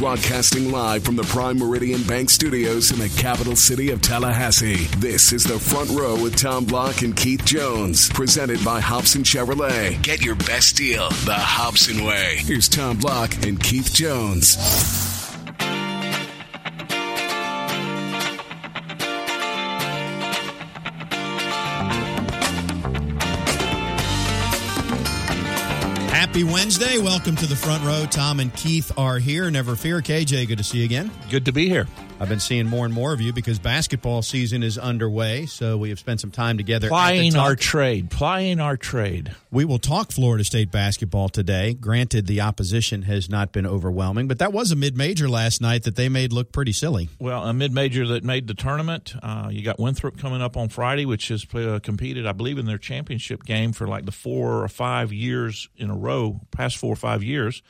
Broadcasting live from the Prime Meridian Bank Studios in the capital city of Tallahassee. This is the front row with Tom Block and Keith Jones, presented by Hobson Chevrolet. Get your best deal the Hobson way. Here's Tom Block and Keith Jones. Happy Wednesday. Welcome to the front row. Tom and Keith are here. Never fear. KJ, good to see you again. Good to be here. I've been seeing more and more of you because basketball season is underway. So we have spent some time together. Plying our trade. Plying our trade. We will talk Florida State basketball today. Granted, the opposition has not been overwhelming, but that was a mid major last night that they made look pretty silly. Well, a mid major that made the tournament. Uh, you got Winthrop coming up on Friday, which has uh, competed, I believe, in their championship game for like the four or five years in a row, past four or five years.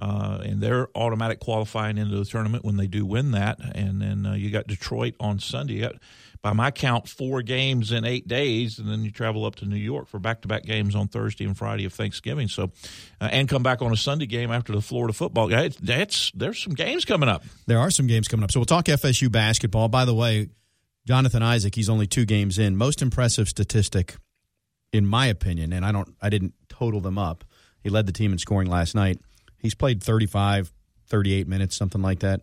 Uh, and they're automatic qualifying into the tournament when they do win that. And then uh, you got Detroit on Sunday. Got, by my count, four games in eight days, and then you travel up to New York for back-to-back games on Thursday and Friday of Thanksgiving. So, uh, and come back on a Sunday game after the Florida football. That's, that's there's some games coming up. There are some games coming up. So we'll talk FSU basketball. By the way, Jonathan Isaac, he's only two games in. Most impressive statistic, in my opinion, and I don't, I didn't total them up. He led the team in scoring last night He's played 35, 38 minutes, something like that.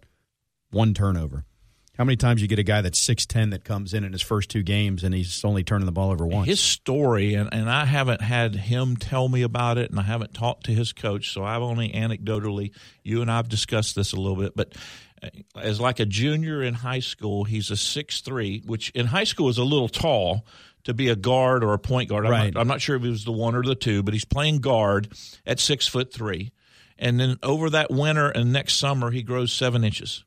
One turnover. How many times you get a guy that's 6'10 that comes in in his first two games and he's only turning the ball over once? His story, and, and I haven't had him tell me about it, and I haven't talked to his coach, so I've only anecdotally, you and I have discussed this a little bit, but uh, as like a junior in high school, he's a six three, which in high school is a little tall to be a guard or a point guard. I'm, right. not, I'm not sure if he was the one or the two, but he's playing guard at six foot three and then over that winter and next summer he grows seven inches,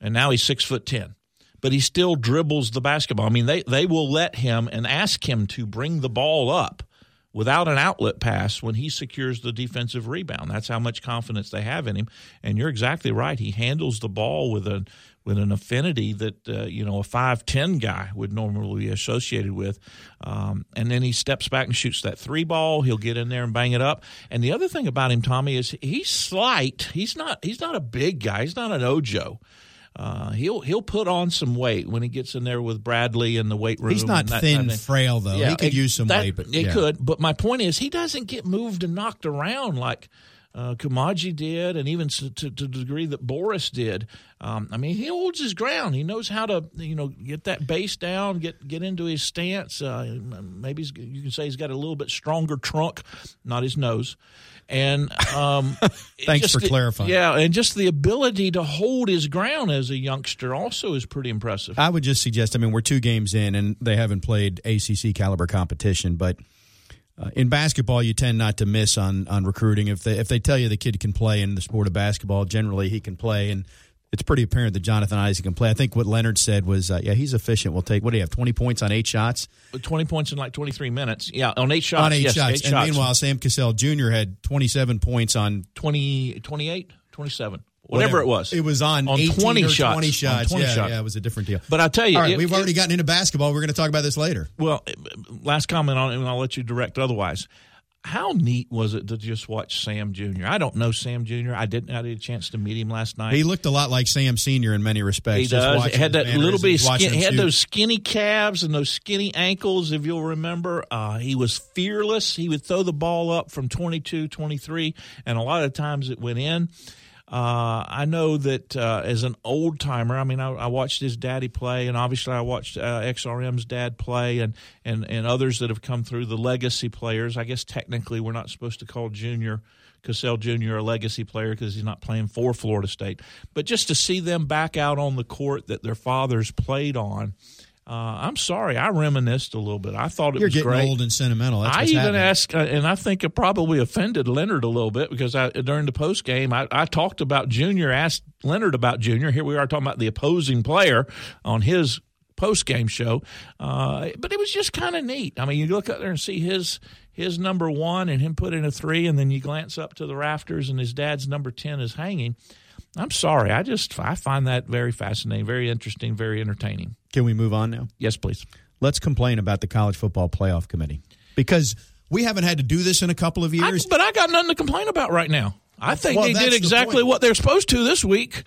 and now he's six foot ten. But he still dribbles the basketball. I mean, they they will let him and ask him to bring the ball up without an outlet pass when he secures the defensive rebound. That's how much confidence they have in him. And you're exactly right. He handles the ball with a with an affinity that uh, you know a five ten guy would normally be associated with. Um, and then he steps back and shoots that three ball. He'll get in there and bang it up. And the other thing about him, Tommy, is he's slight. He's not he's not a big guy. He's not an Ojo. Uh, he'll he'll put on some weight when he gets in there with Bradley in the weight room. He's not thin, kind of frail though. Yeah, he could it, use some that, weight, but he yeah. could. But my point is, he doesn't get moved and knocked around like uh, Koumadje did, and even to, to, the degree that Boris did. Um, I mean, he holds his ground. He knows how to, you know, get that base down, get get into his stance. Uh, maybe you can say he's got a little bit stronger trunk, not his nose. And um, thanks for clarifying. Yeah, and just the ability to hold his ground as a youngster also is pretty impressive. I would just suggest. I mean, we're two games in, and they haven't played ACC caliber competition, but uh, in basketball, you tend not to miss on on recruiting. If they if they tell you the kid can play in the sport of basketball, generally he can play, and it's pretty apparent that Jonathan Isaac can play. I think what Leonard said was, uh, yeah, he's efficient. We'll take what do you have? Twenty points on eight shots. Twenty points in like twenty three minutes. Yeah, on eight shots. On eight yes, shots. Eight and shots. meanwhile, Sam Cassell Jr. had twenty seven points on 20, 28, 27 whatever, whatever, it was. It was on, on 20 shots. 20 shots. 20 yeah, shots. yeah, it was a different deal. But I tell you, All right, it, we've it, already gotten into basketball. We're going to talk about this later. Well, last comment on it, and I'll let you direct otherwise. How neat was it to just watch Sam Jr.? I don't know Sam Jr. I didn't have a chance to meet him last night. He looked a lot like Sam Senior in many respects. He does. Had that little bit. Skin, he had those skinny calves and those skinny ankles. If you'll remember, uh, he was fearless. He would throw the ball up from 22, 23, and a lot of times it went in. Uh, I know that uh, as an old timer, I mean, I, I, watched his daddy play, and obviously I watched uh, XRM's dad play, and, and, and others that have come through the legacy players. I guess technically we're not supposed to call Junior Cassell Jr. a legacy player because he's not playing for Florida State, but just to see them back out on the court that their fathers played on uh, I'm sorry, I reminisced a little bit. I thought it You're was getting great. old and sentimental. That's I even happening. asked, uh, and I think it probably offended Leonard a little bit because I, during the post game, I, I, talked about Junior, asked Leonard about Junior. Here we are talking about the opposing player on his post game show, uh, but it was just kind of neat. I mean, you look up there and see his his number one and him put in a three, and then you glance up to the rafters and his dad's number ten is hanging. I'm sorry. I just I find that very fascinating, very interesting, very entertaining. Can we move on now? Yes, please. Let's complain about the college football playoff committee because we haven't had to do this in a couple of years. I, but I got nothing to complain about right now. I think Well, they did exactly point. what they're supposed to this week.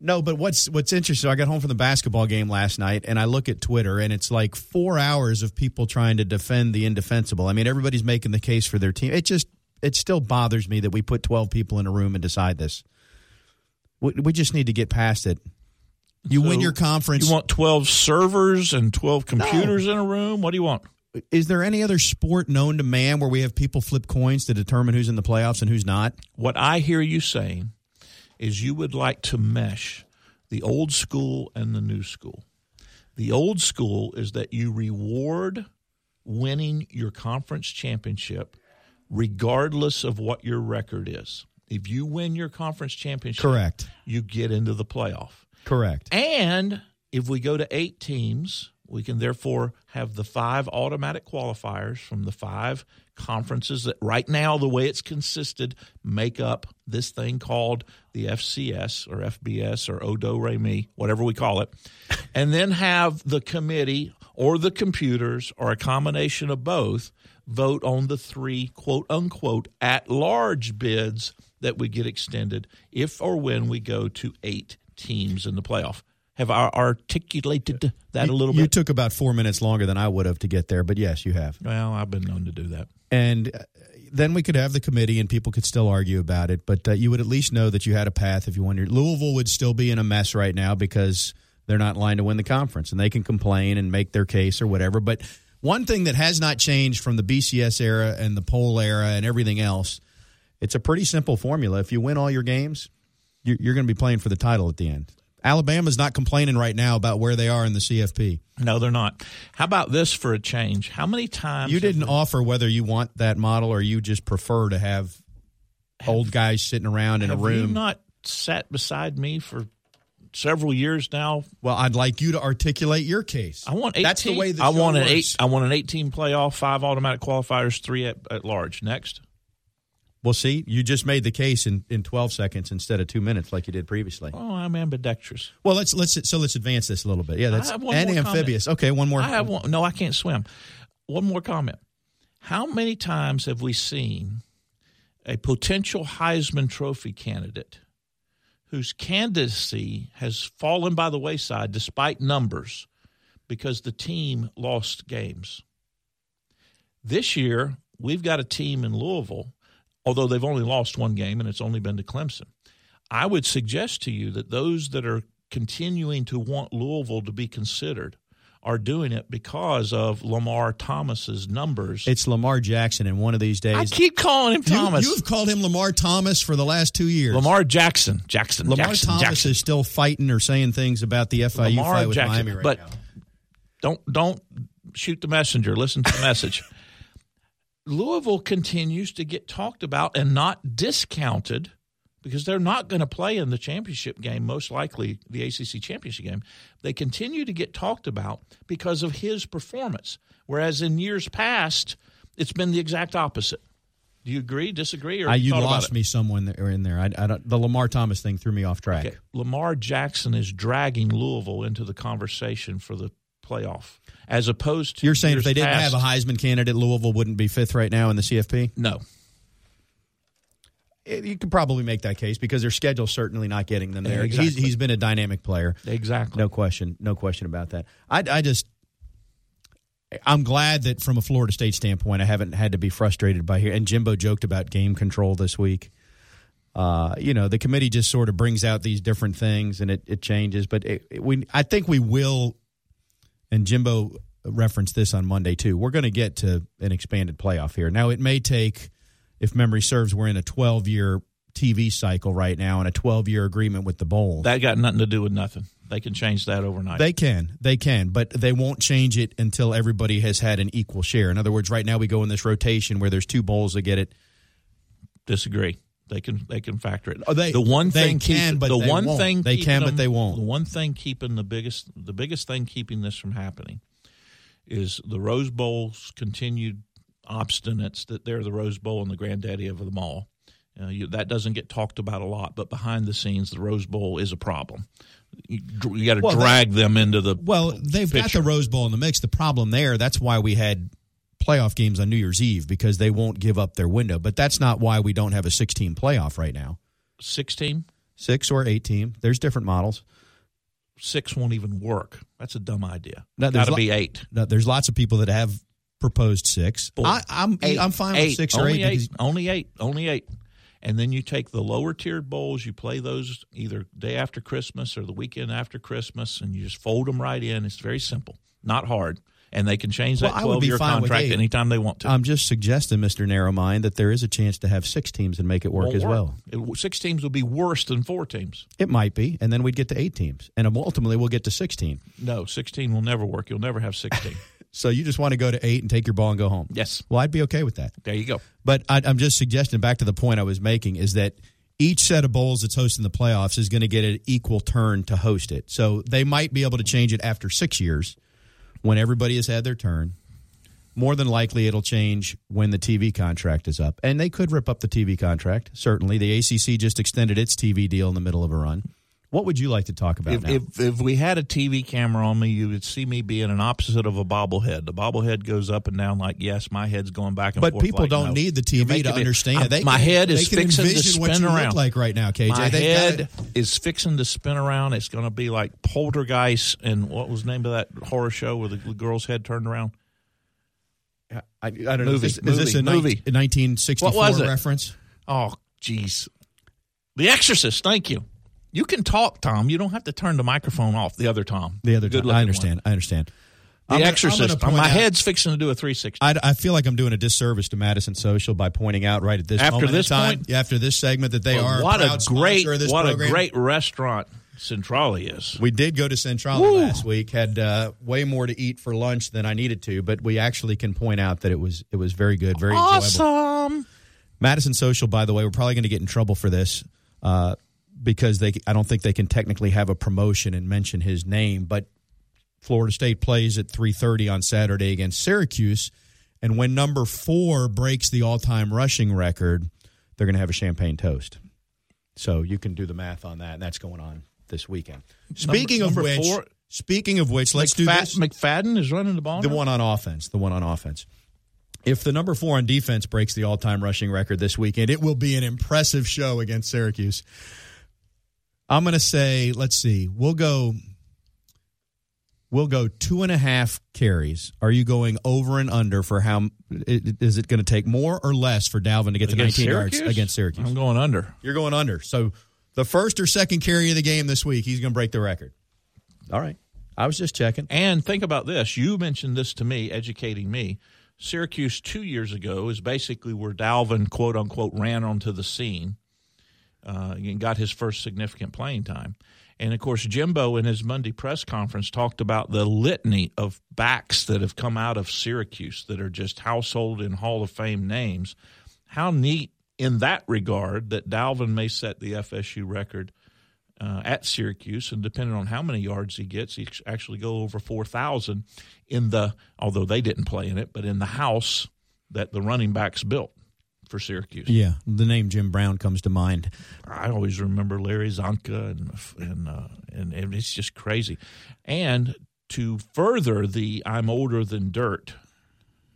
No, but what's what's interesting? I got home from the basketball game last night, and I look at Twitter, and it's like four hours of people trying to defend the indefensible. I mean, everybody's making the case for their team. It just it still bothers me that we put twelve people in a room and decide this. We, we just need to get past it. You win your conference. You want 12 servers and 12 computers in a room? What do you want? is there any other sport known to man where we have people flip coins to determine who's in the playoffs and who's not? What I hear you saying is you would like to mesh the old school and the new school. The old school is that you reward winning your conference championship regardless of what your record is. If you win your conference championship, Correct. you get into the playoff. Correct. And if we go to eight teams, we can therefore have the five automatic qualifiers from the five conferences that right now, the way it's consisted, make up this thing called the FCS or FBS or Odo Remi, whatever we call it. And then have the committee or the computers or a combination of both vote on the three quote unquote at large bids that would get extended if or when we go to eight teams in the playoff. Have I articulated that a little you bit? You took about four minutes longer than I would have to get there, but yes, you have. well, I've been known to do that. and uh, then we could have the committee and people could still argue about it but uh, you would at least know that you had a path if you your louisville would still be in a mess right now because they're not lined to win the conference and they can complain and make their case or whatever but one thing that has not changed from the bcs era and the poll era and everything else it's a pretty simple formula if you win all your games you're, you're going to be playing for the title at the end alabama's not complaining right now about where they are in the cfp No, they're not. How about this for a change? How many times You didn't we- offer whether you want that model or you just prefer to have old guys sitting around in a have you room. not sat beside me for several years now? well, I'd like you to articulate your case. I want 18. That's the way the I want an works. eight. I want an 18 playoff, five automatic qualifiers, three at, at large. Next. Well, see, you just made the case in, in 12 seconds instead of two minutes like you did previously. Oh, I'm ambidextrous. Well, let's let's so let's advance this a little bit. Yeah, that's and amphibious. Okay, one more. I have one. No, I can't swim. One more comment. How many times have we seen a potential Heisman Trophy candidate whose candidacy has fallen by the wayside despite numbers because the team lost games? This year, we've got a team in Louisville, although they've only lost one game and it's only been to Clemson. I would suggest to you that those that are continuing to want Louisville to be considered are doing it because of Lamar Thomas's numbers. It's Lamar Jackson, and one of these days, I keep calling him you, Thomas. you've called him Lamar Thomas for the last two years. Lamar Jackson. Jackson. Lamar Jackson, Thomas Jackson. is still fighting or saying things about the FIU Lamar fight with Jackson. Miami right but now. don't don't shoot the messenger. Listen to the message. Louisville continues to get talked about and not discounted because they're not going to play in the championship game, most likely the ACC championship game. They continue to get talked about because of his performance, whereas in years past, it's been the exact opposite. Do you agree, disagree, or I, you lost me someone in there. I, I don't, the Lamar Thomas thing threw me off track. Okay. Lamar Jackson is dragging Louisville into the conversation for the playoff, as opposed to You're saying if years they didn't past, have a Heisman candidate, Louisville wouldn't be fifth right now in the CFP? no. Eh, You could probably make that case because their schedule's certainly not getting them there. He's, he's been a dynamic player. Exactly. No question. No question about that. I, I just, I'm glad that from a Florida State standpoint, I haven't had to be frustrated by here. And Jimbo joked about game control this week. Uh, you know, the committee just sort of brings out these different things and it, it changes. But it, it- we, I think we will, and Jimbo referenced this on Monday too. We're going to get to an expanded playoff here. Now, it may take, if memory serves, we're in a 12 year TV cycle right now and a 12 year agreement with the bowl. That got nothing to do with nothing. They can change that overnight. They can, they can, but they won't change it until everybody has had an equal share. In other words, right now we go in this rotation where there's two bowls that get it. disagree. They can they can factor it. Oh, they- the one they thing can, keep- but the they one won't. thing They can, but they won't. The one thing keeping the biggest the biggest thing keeping this from happening is the Rose Bowl's continued obstinance that they're the Rose Bowl and the granddaddy of them all. You know, you, that doesn't get talked about a lot, but behind the scenes, the Rose Bowl is a problem. You, you got to Well, drag them into the Well, they've got the Rose Bowl in the mix. The problem there, that's why we had playoff games on New Year's Eve because they won't give up their window. But that's not why we don't have a 16 playoff right now. Six team, Six or eight team. There's different models. six won't even work. That's a dumb idea. No, there's Got to lo- be eight. Now, there's lots of people that have proposed six. Four. I, I'm Eight. I'm fine eight. with six or only eight. because- Only eight. Only eight. And then you take the lower tiered bowls, you play those either day after Christmas or the weekend after Christmas, and you just fold them right in. It's very simple, not hard. And they can change that would 12 be year contract anytime they want to. I'm just suggesting, Mr. Narrow Mind, that there is a chance to have six teams and make it work Won't as work. well. It- six teams will be worse than four teams. It might be, and then we'd get to eight teams, and ultimately we'll get to 16. No, 16 will never work. You'll never have 16. So you just want to go to eight and take your ball and go home. yes. Well, I'd be okay with that. There you go. But I, I'm just suggesting back to the point I was making is that each set of bowls that's hosting the playoffs is going to get an equal turn to host it. So they might be able to change it after six years when everybody has had their turn. More than likely, it'll change when the TV contract is up. And they could rip up the TV contract, certainly. The ACC just extended its TV deal in the middle of a run. What would you like to talk about If, now? if if we had a TV camera on me, you would see me being an opposite of a bobblehead. The bobblehead goes up and down like yes, my head's going back and but forth. But people like, don't no. need the TV to understand. I- They my can- head they is can fixing to envision what spin you look around. like right now, KJ. My They've got head it- is fixing to spin around. It's going to be like Poltergeist and what was the name of that horror show where the, the girl's head turned around? I, I don't know. Is this, is this a, movie, nin- a 1964 What was it? reference? Oh, jeez. The Exorcist. Thank you. You can talk, Tom. You don't have to turn the microphone off. The other Tom. The other Good time. I understand. I understand. one. The I'm Exorcist. gonna my out- head's fixing to do a 360. I, I feel like I'm doing a disservice to Madison Social by pointing out right at this After this time, point? after this segment, that they Well, are what a a great what program. a great restaurant Centrale is. We did go to Centrale Woo. last week. Had uh, way more to eat for lunch than I needed to, but we actually can point out that it was it was very good, very enjoyable. Awesome. Madison Social, by the way, we're probably going to get in trouble for this uh, because they. I don't think they can technically have a promotion and mention his name, but Florida State plays at three thirty on Saturday against Syracuse, and when number four breaks the all-time rushing record, they're going to have a champagne toast. So you can do the math on that, and that's going on this weekend. Speaking number of which, four- speaking of which, let's do this. McFadden is running the ball. The now? one on offense. The one on offense. If the number four on defense breaks the all time rushing record this weekend, it will be an impressive show against Syracuse. I'm going to say, let's see, we'll go. We'll go two and a half carries. Are you going over and under for how? Is it going to take more or less for Dalvin to get to Against 19 Syracuse? yards against Syracuse? I'm going under. You're going under. So the first or second carry of the game this week, he's going to break the record. All right. I was just checking. And think about this. You mentioned this to me, educating me. Syracuse two years ago is basically where Dalvin, quote unquote, ran onto the scene uh, and got his first significant playing time. And of course, Jimbo in his Monday press conference talked about the litany of backs that have come out of Syracuse that are just household and Hall of Fame names. How neat in that regard that Dalvin may set the FSU record uh, at Syracuse, and depending on how many yards he gets, he actually go over four thousand in the. Although they didn't play in it, but in the house that the running backs built for Syracuse. Yeah, the name Jim Brown comes to mind. I always remember Larry Csonka, and and, uh, and and it's just crazy. And to further the "I'm older than dirt."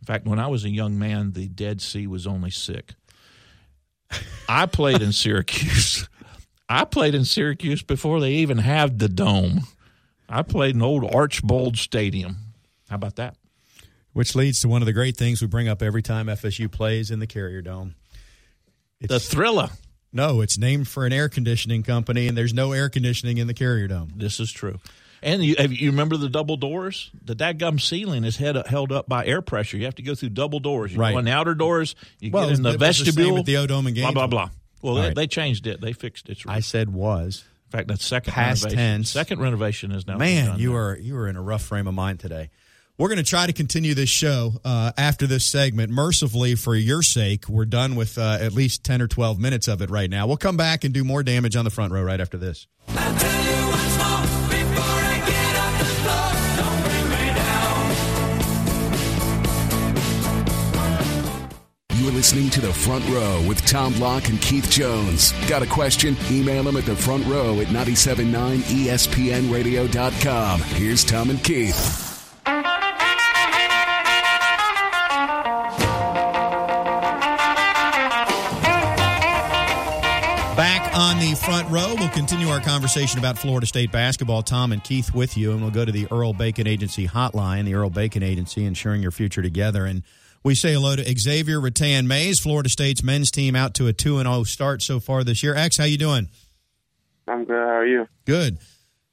In fact, when I was a young man, the Dead Sea was only sick. I played in Syracuse. I played in Syracuse before they even had the dome. I played in old Archbold Stadium. How about that? Which leads to one of the great things we bring up every time FSU plays in the Carrier Dome. The Thriller. No, it's named for an air conditioning company, and there's no air conditioning in the Carrier Dome. This is true. And you, have, you remember the double doors? The dadgum ceiling is head, held up by air pressure. You have to go through double doors. You Right. go in the outer doors, you Well, get in the it was the same vestibule. at the O-Dome in blah, blah, blah. Well, they, right. they changed it. They fixed it. I said was. In fact, that's second Past renovation. tense. Second renovation is now Man, done you are you are in a rough frame of mind today. We're going to try to continue this show uh, after this segment. Mercifully, for your sake, we're done with uh, at least ten or twelve minutes of it right now. We'll come back and do more damage on the front row right after this. You're listening to The Front Row with Tom Block and Keith Jones. Got a question? Email them at the front row at E 979espnradio.com. Here's Tom and Keith. On the front row. We'll continue our conversation about Florida State basketball. Tom and Keith with you, and we'll go to the Earl Bacon Agency hotline, the Earl Bacon Agency, ensuring your future together. And we say hello to Xavier Rathan-Mayes, Florida State's men's team, out to a two and zero start so far this year. X, how you doing? I'm good. How are you? Good.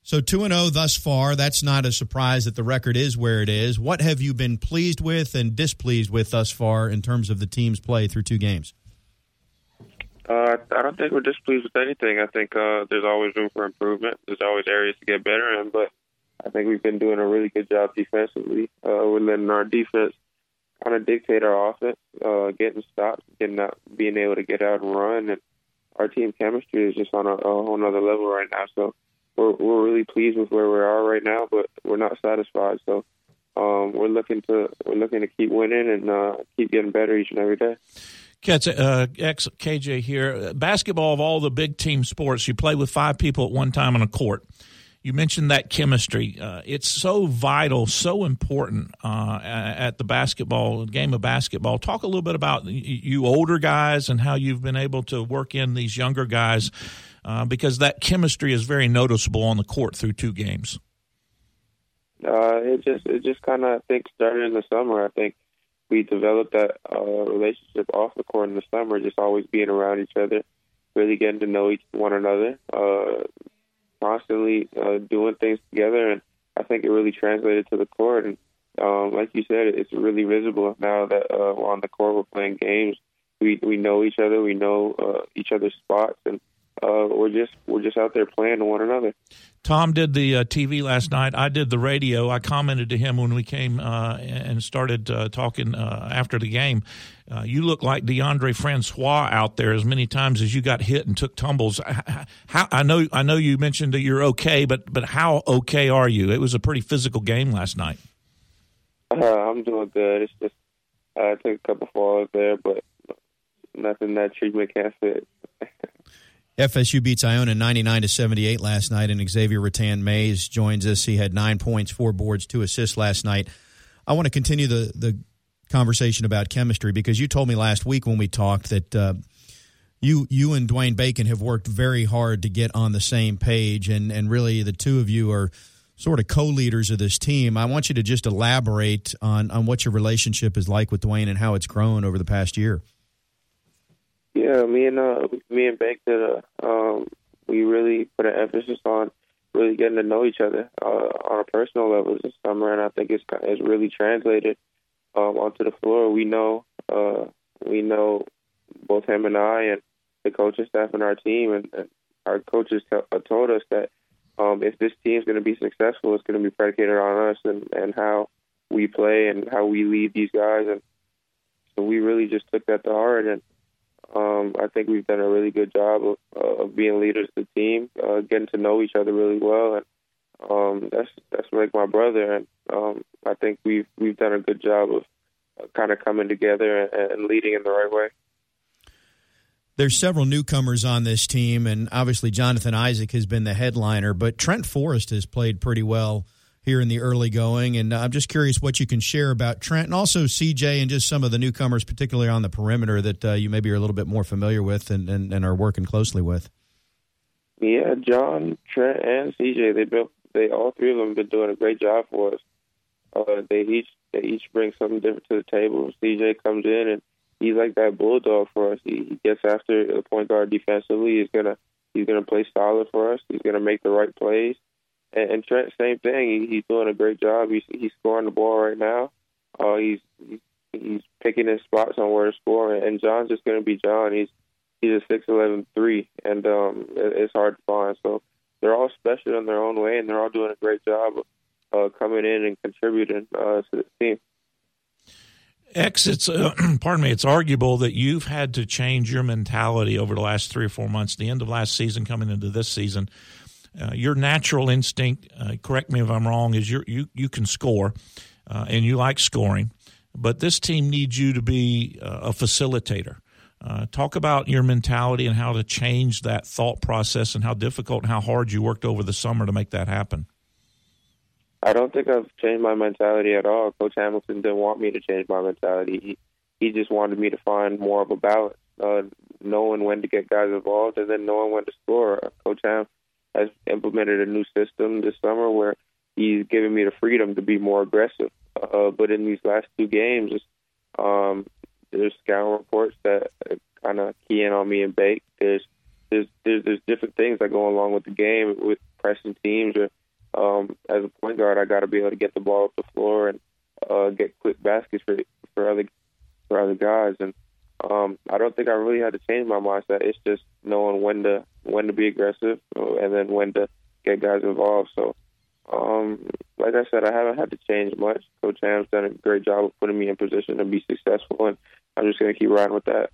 So two and zero thus far. That's not a surprise that the record is where it is. What have you been pleased with and displeased with thus far in terms of the team's play through two games? Uh, I don't think we're displeased with anything. I think uh, there's always room for improvement. There's always areas to get better in, but I think we've been doing a really good job defensively. Uh, we're letting our defense kind of dictate our offense, uh, getting stops, getting out, being able to get out and run, and our team chemistry is just on a, a whole nother level right now. So we're we're really pleased with where we are right now, but we're not satisfied. So um, we're looking to we're looking to keep winning and uh, keep getting better each and every day. Uh, ex KJ here. Basketball of all the big team sports, you play with five people at one time on a court. You mentioned that chemistry. Uh, it's so vital, so important uh, at the basketball game of basketball. Talk a little bit about you older guys and how you've been able to work in these younger guys uh, because that chemistry is very noticeable on the court through two games. Uh, it just it just kind of I think started in the summer. I think we developed that uh, relationship off the court in the summer, just always being around each other, really getting to know each one another, uh, constantly uh, doing things together, and I think it really translated to the court. And um, like you said, it's really visible now that uh, on the court, we're playing games. We we know each other, we know uh, each other's spots, and uh, we're just we're just out there playing to one another. Tom did the uh, TV last night. I did the radio. I commented to him when we came uh, and started uh, talking uh, after the game. Uh, you look like Deondre Francois out there as many times as you got hit and took tumbles. How, I know I know you mentioned that you're okay, but but how okay are you? It was a pretty physical game last night. Uh, I'm doing good. It's just I took a couple falls there, but nothing that treatment can't fit. FSU beats Iona 99 to 78 last night, and Xavier Rathan-Mayes joins us. He had nine points, four boards, two assists last night. I want to continue the the conversation about chemistry because you told me last week when we talked that uh, you you and Dwayne Bacon have worked very hard to get on the same page, and and really the two of you are sort of co-leaders of this team. I want you to just elaborate on on what your relationship is like with Dwayne and how it's grown over the past year. Yeah, me and uh, me and Bank did a um, we really put an emphasis on really getting to know each other uh, on a personal level this summer, and I think it's it's really translated um, onto the floor. We know uh, we know both him and I and the coaching staff and our team, and, and our coaches t- uh, told us that um, if this team is going to be successful, it's going to be predicated on us and and how we play and how we lead these guys, and so we really just took that to heart and um, I think we've done a really good job of, uh, of being leaders of the team, uh, getting to know each other really well, and um, that's that's like my brother, and um, I think we've we've done a good job of uh, kind of coming together and, and leading in the right way. There's several newcomers on this team, and obviously Jonathan Isaac has been the headliner, but Trent Forrest has played pretty well here in the early going. And I'm just curious what you can share about Trent and also CJ and just some of the newcomers, particularly on the perimeter, that uh, you maybe are a little bit more familiar with and, and, and, are working closely with. Yeah, John, Trent, and CJ, they built, they all three of them have been doing a great job for us. Uh, they each they each bring something different to the table. CJ comes in and he's like that bulldog for us. He, he gets after the point guard defensively. He's gonna he's gonna play solid for us. He's gonna make the right plays and, and Trent, same thing. He, he's doing a great job. He's he's scoring the ball right now. Uh, he's he's, he's picking his spots on where to score. And John's just going to be John. He's he's a six eleven three, and um, it, it's hard to find. So they're all special in their own way, and they're all doing a great job uh, coming in and contributing uh, to the team. X, it's uh, pardon me. It's arguable that you've had to change your mentality over the last three or four months. The end of last season, coming into this season, uh, your natural instinct, uh, correct me if I'm wrong, is you you you can score, uh, and you like scoring, but this team needs you to be uh, a facilitator. Uh, talk about your mentality and how to change that thought process, and how difficult and how hard you worked over the summer to make that happen. I don't think I've changed my mentality at all. Coach Hamilton didn't want me to change my mentality. He he just wanted me to find more of a balance. knowing when to get guys involved and then knowing when to score. Coach Ham has implemented a new system this summer where he's giving me the freedom to be more aggressive. Uh, but in these last two games, um, there's scouting reports that kind of key in on me and Bake. There's there's, there's there's different things that go along with the game with pressing teams. Or um, as a point guard, I got to be able to get the ball up the floor and uh, get quick baskets for for other for other guys. And um, I don't think I really had to change my mindset. It's just knowing when to when to be aggressive and then when to get guys involved. So, um, like I said, I haven't had to change much. Coach Ham's done a great job of putting me in position to be successful, and I'm just going to keep riding with that.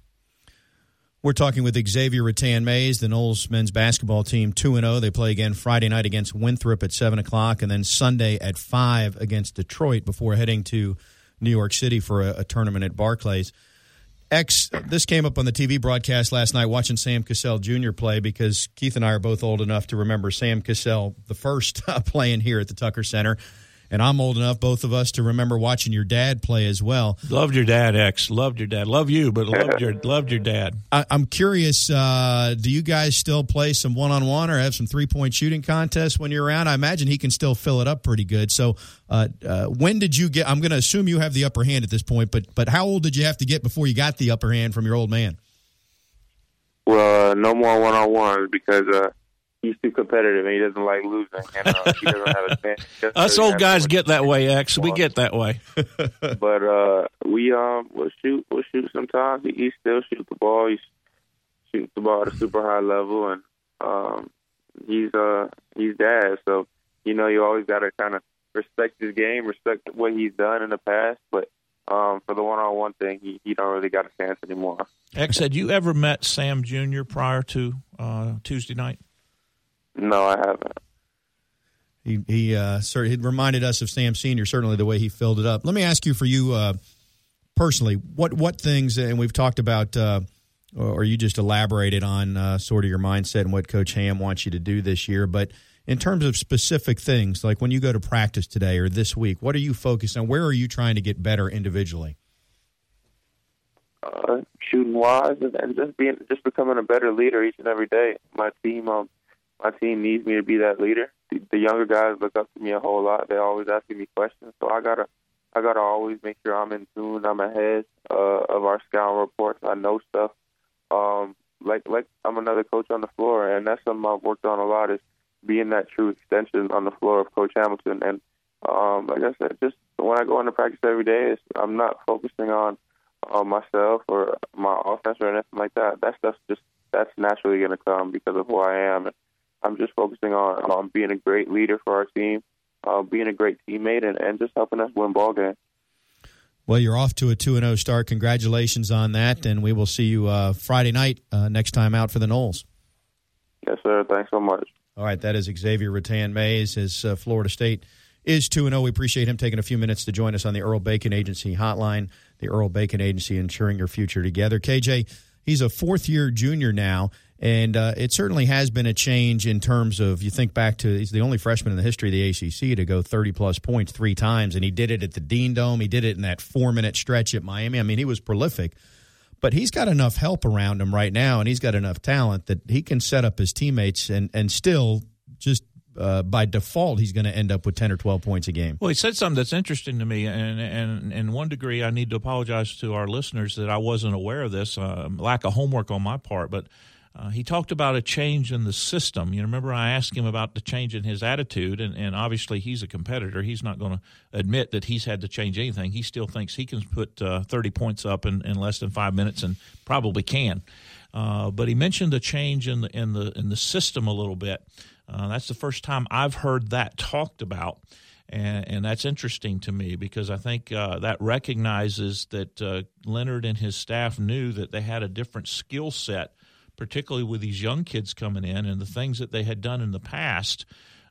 We're talking with Xavier Rathan-Mayes, the Noles men's basketball team, 2 0. They play again Friday night against Winthrop at 7 o'clock, and then Sunday at 5 against Detroit before heading to New York City for a, a tournament at Barclays. X, this came up on the TV broadcast last night watching Sam Cassell Jr. play because Keith and I are both old enough to remember Sam Cassell, the first uh, playing here at the Tucker Center. And I'm old enough, both of us, to remember watching your dad play as well. Loved your dad, X. Loved your dad. Love you, but loved your loved your dad. I, I'm curious, uh, do you guys still play some one on one or have some three point shooting contests when you're around? I imagine he can still fill it up pretty good. So, uh, uh, when did you get? I'm going to assume you have the upper hand at this point, but but how old did you have to get before you got the upper hand from your old man? Well, uh, no more one on ones because uh, he's too competitive and he doesn't like losing. And uh, he doesn't have a chance. Us old guys get that way, X. We get that way. But uh, we um will shoot. We'll shoot sometimes. He, he still shoots the ball. He shoots the ball at a super high level, and um, he's uh he's dad. So you know you always got to kind of respect his game, respect what he's done in the past. But um, for the one-on-one thing, he he don't really got a chance anymore. X, had you ever met Sam Jr. prior to uh, Tuesday night? No, I haven't. He he uh, sort he reminded us of Sam Senior. Certainly the way he filled it up. Let me ask you for you uh, personally, what what things and we've talked about, uh, or you just elaborated on uh, sort of your mindset and what Coach Ham wants you to do this year. But in terms of specific things, like when you go to practice today or this week, what are you focused on? Where are you trying to get better individually? uh, shooting wise and, and just being just becoming a better leader each and every day. My team um my team needs me to be that leader. The, the younger guys look up to me a whole lot. They're always asking me questions, so I gotta I gotta always make sure I'm in tune. I'm ahead uh, of our scouting reports. I know stuff. Um, like like I'm another coach on the floor, and that's something I've worked on a lot is being that true extension on the floor of Coach Hamilton. And um, like I said, just when I go into practice every day, it's, I'm not focusing on on myself or my offense or anything like that. That stuff's just that's naturally going to come because of who I am. And I'm just focusing on on being a great leader for our team, uh, being a great teammate, and, and just helping us win ball games. Well, you're off to a 2 0 start. Congratulations on that. And we will see you uh, Friday night uh, next time out for the Noles. Yes, sir. Thanks so much. All right, that is Xavier Rathan-Mayes. As uh, Florida State is 2 0, we appreciate him taking a few minutes to join us on the Earl Bacon Agency hotline. The Earl Bacon Agency, ensuring your future together. KJ, he's a fourth year junior now, and uh, it certainly has been a change in terms of you think back to he's the only freshman in the history of the ACC to go 30 plus points three times, and he did it at the Dean Dome. He did it in that four minute stretch at Miami. I mean, he was prolific but he's got enough help around him right now, and he's got enough talent that he can set up his teammates and and still just uh, by default he's going to end up with ten or twelve points a game. Well, he said something that's interesting to me, and and in one degree, I need to apologize to our listeners that I wasn't aware of this, uh, lack of homework on my part. But uh, he talked about a change in the system. You remember, I asked him about the change in his attitude, and, and obviously he's a competitor. He's not going to admit that he's had to change anything. He still thinks he can put uh, 30 points up in, in less than five minutes, and probably can. Uh, but he mentioned a change in the in the in the system a little bit. Uh, that's the first time I've heard that talked about. And, and that's interesting to me because I think uh, that recognizes that uh, Leonard and his staff knew that they had a different skill set, particularly with these young kids coming in and the things that they had done in the past.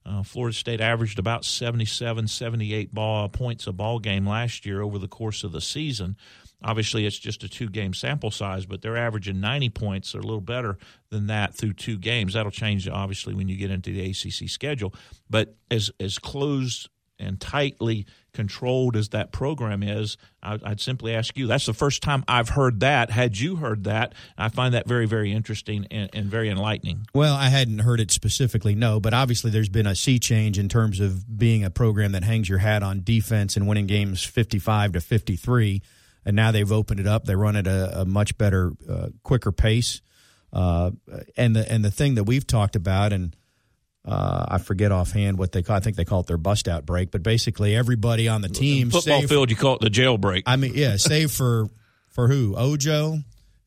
Uh, Florida State averaged about 77, 78 ball, points a ball game last year over the course of the season. Obviously, it's just a two game sample size, but they're averaging 90 points or a little better than that through two games. That'll change, obviously, when you get into the ACC schedule. But as, as closed and tightly controlled as that program is, I, I'd simply ask you. That's the first time I've heard that. Had you heard that? I find that very, very interesting and, and very enlightening. Well, I hadn't heard it specifically, no, but obviously there's been a sea change in terms of being a program that hangs your hat on defense and winning games 55 to 53. And now they've opened it up. They run at a, a much better, uh, quicker pace. Uh, and the and the thing that we've talked about, and uh, I forget offhand what they call. I think they call it their bust out break. But basically, everybody on the team, Football save- field, you call it the jailbreak. I mean, yeah, save for for who? Ojo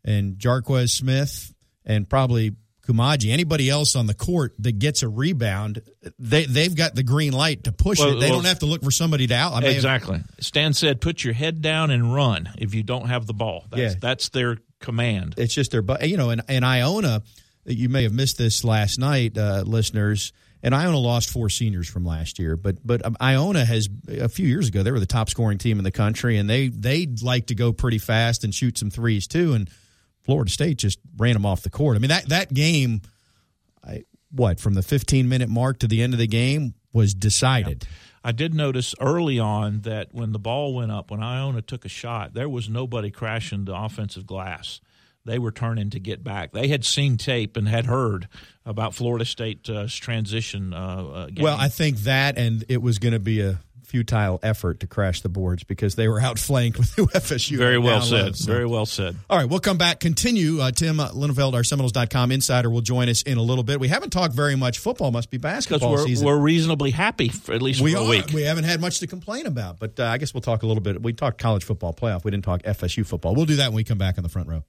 and Jarquez Smith and probably Koumadje. Anybody else on the court that gets a rebound, they they've got the green light to push Well, it. They well- don't have to look for somebody to out. I mean, exactly. Stan said, "Put your head down and run." If you don't have the ball, that's, Yeah. that's their command. It's just their, but you know, and, and Iona, you may have missed this last night, uh, listeners. And Iona lost four seniors from last year, but but um, Iona has a few years ago they were the top scoring team in the country, and they they like to go pretty fast and shoot some threes too. And Florida State just ran them off the court. I mean that that game, I, what from the 15 minute mark to the end of the game was decided. I did notice early on that when the ball went up, when Iona took a shot, there was nobody crashing the offensive glass. They were turning to get back. They had seen tape and had heard about Florida State's uh, transition. Uh, uh. Well, I think that, and it was going to be a futile effort to crash the boards because they were outflanked with who FSU. very had well said. So- Very well said. All right, we'll come back. Continue. Uh, Tim Linafelt, our Seminoles.com insider, will join us in a little bit. We haven't talked very much football. Must be basketball we're, season. we're reasonably happy for at least we for a are. week. We haven't had much to complain about, but uh, I guess we'll talk a little bit. We talked college football playoff. We didn't talk FSU football. We'll do that when we come back in the front row.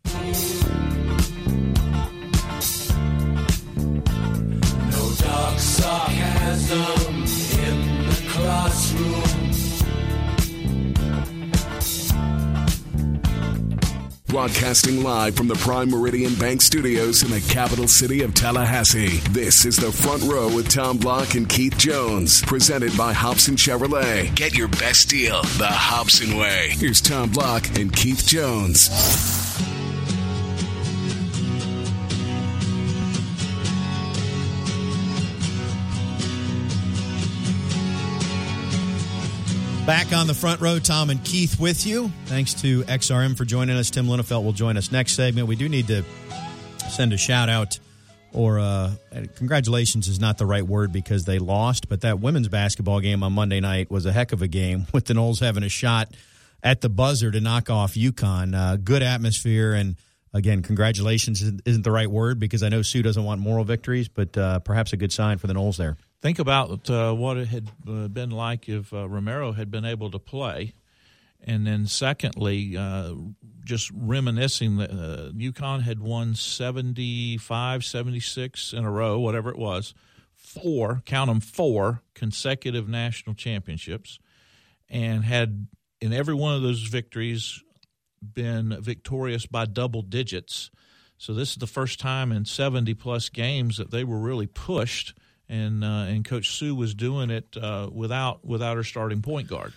No dark sarcasm Broadcasting live from the Prime Meridian Bank Studios in the capital city of Tallahassee. This is the front row with Tom Block and Keith Jones, presented by Hobson Chevrolet. Get your best deal the Hobson way. Here's Tom Block and Keith Jones. Back on the front row, Tom and Keith with you. Thanks to XRM for joining us. Tim Linafelt will join us next segment. We do need to send a shout out or uh, congratulations is not the right word because they lost, but that women's basketball game on Monday night was a heck of a game with the Noles having a shot at the buzzer to knock off UConn. Uh, good atmosphere and. Again, congratulations isn't the right word because I know Sue doesn't want moral victories, but uh, perhaps a good sign for the Noles there. Think about uh, what it had uh, been like if uh, Romero had been able to play. And then, secondly, uh, just reminiscing that uh, UConn had won 75, 76 in a row, whatever it was, four, count them, four consecutive national championships, and had in every one of those victories been victorious by double digits. So this is the first time in 70 plus games that they were really pushed, and uh, and Coach Sue was doing it uh, without without her starting point guard.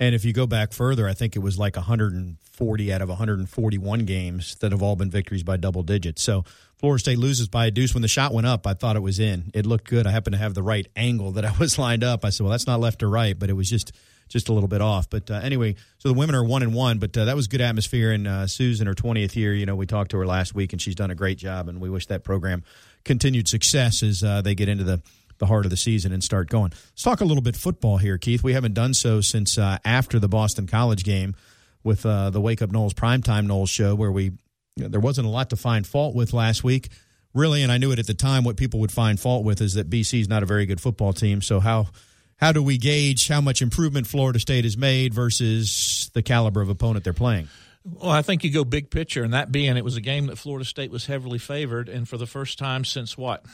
And if you go back further, I think it was like 140 out of 141 games that have all been victories by double digits. So Florida State loses by a deuce. When the shot went up, I thought it was in. It looked good. I happened to have the right angle that I was lined up. I said, well, that's not left or right, but it was just just a little bit off. But uh, anyway, so the women are one and one, but uh, that was good atmosphere. And uh, Sue's in her 20th year. You know, we talked to her last week, and she's done a great job. And we wish that program continued success as uh, they get into the the heart of the season and start going. Let's talk a little bit football here, Keith. We haven't done so since uh, after the Boston College game with uh, the Wake Up Noles primetime Noles show, where we you know, there wasn't a lot to find fault with last week, really. And I knew it at the time. What people would find fault with is that BC is not a very good football team. So how how do we gauge how much improvement Florida State has made versus the caliber of opponent they're playing? Well, I think you go big picture, and that being it was a game that Florida State was heavily favored, and for the first time since what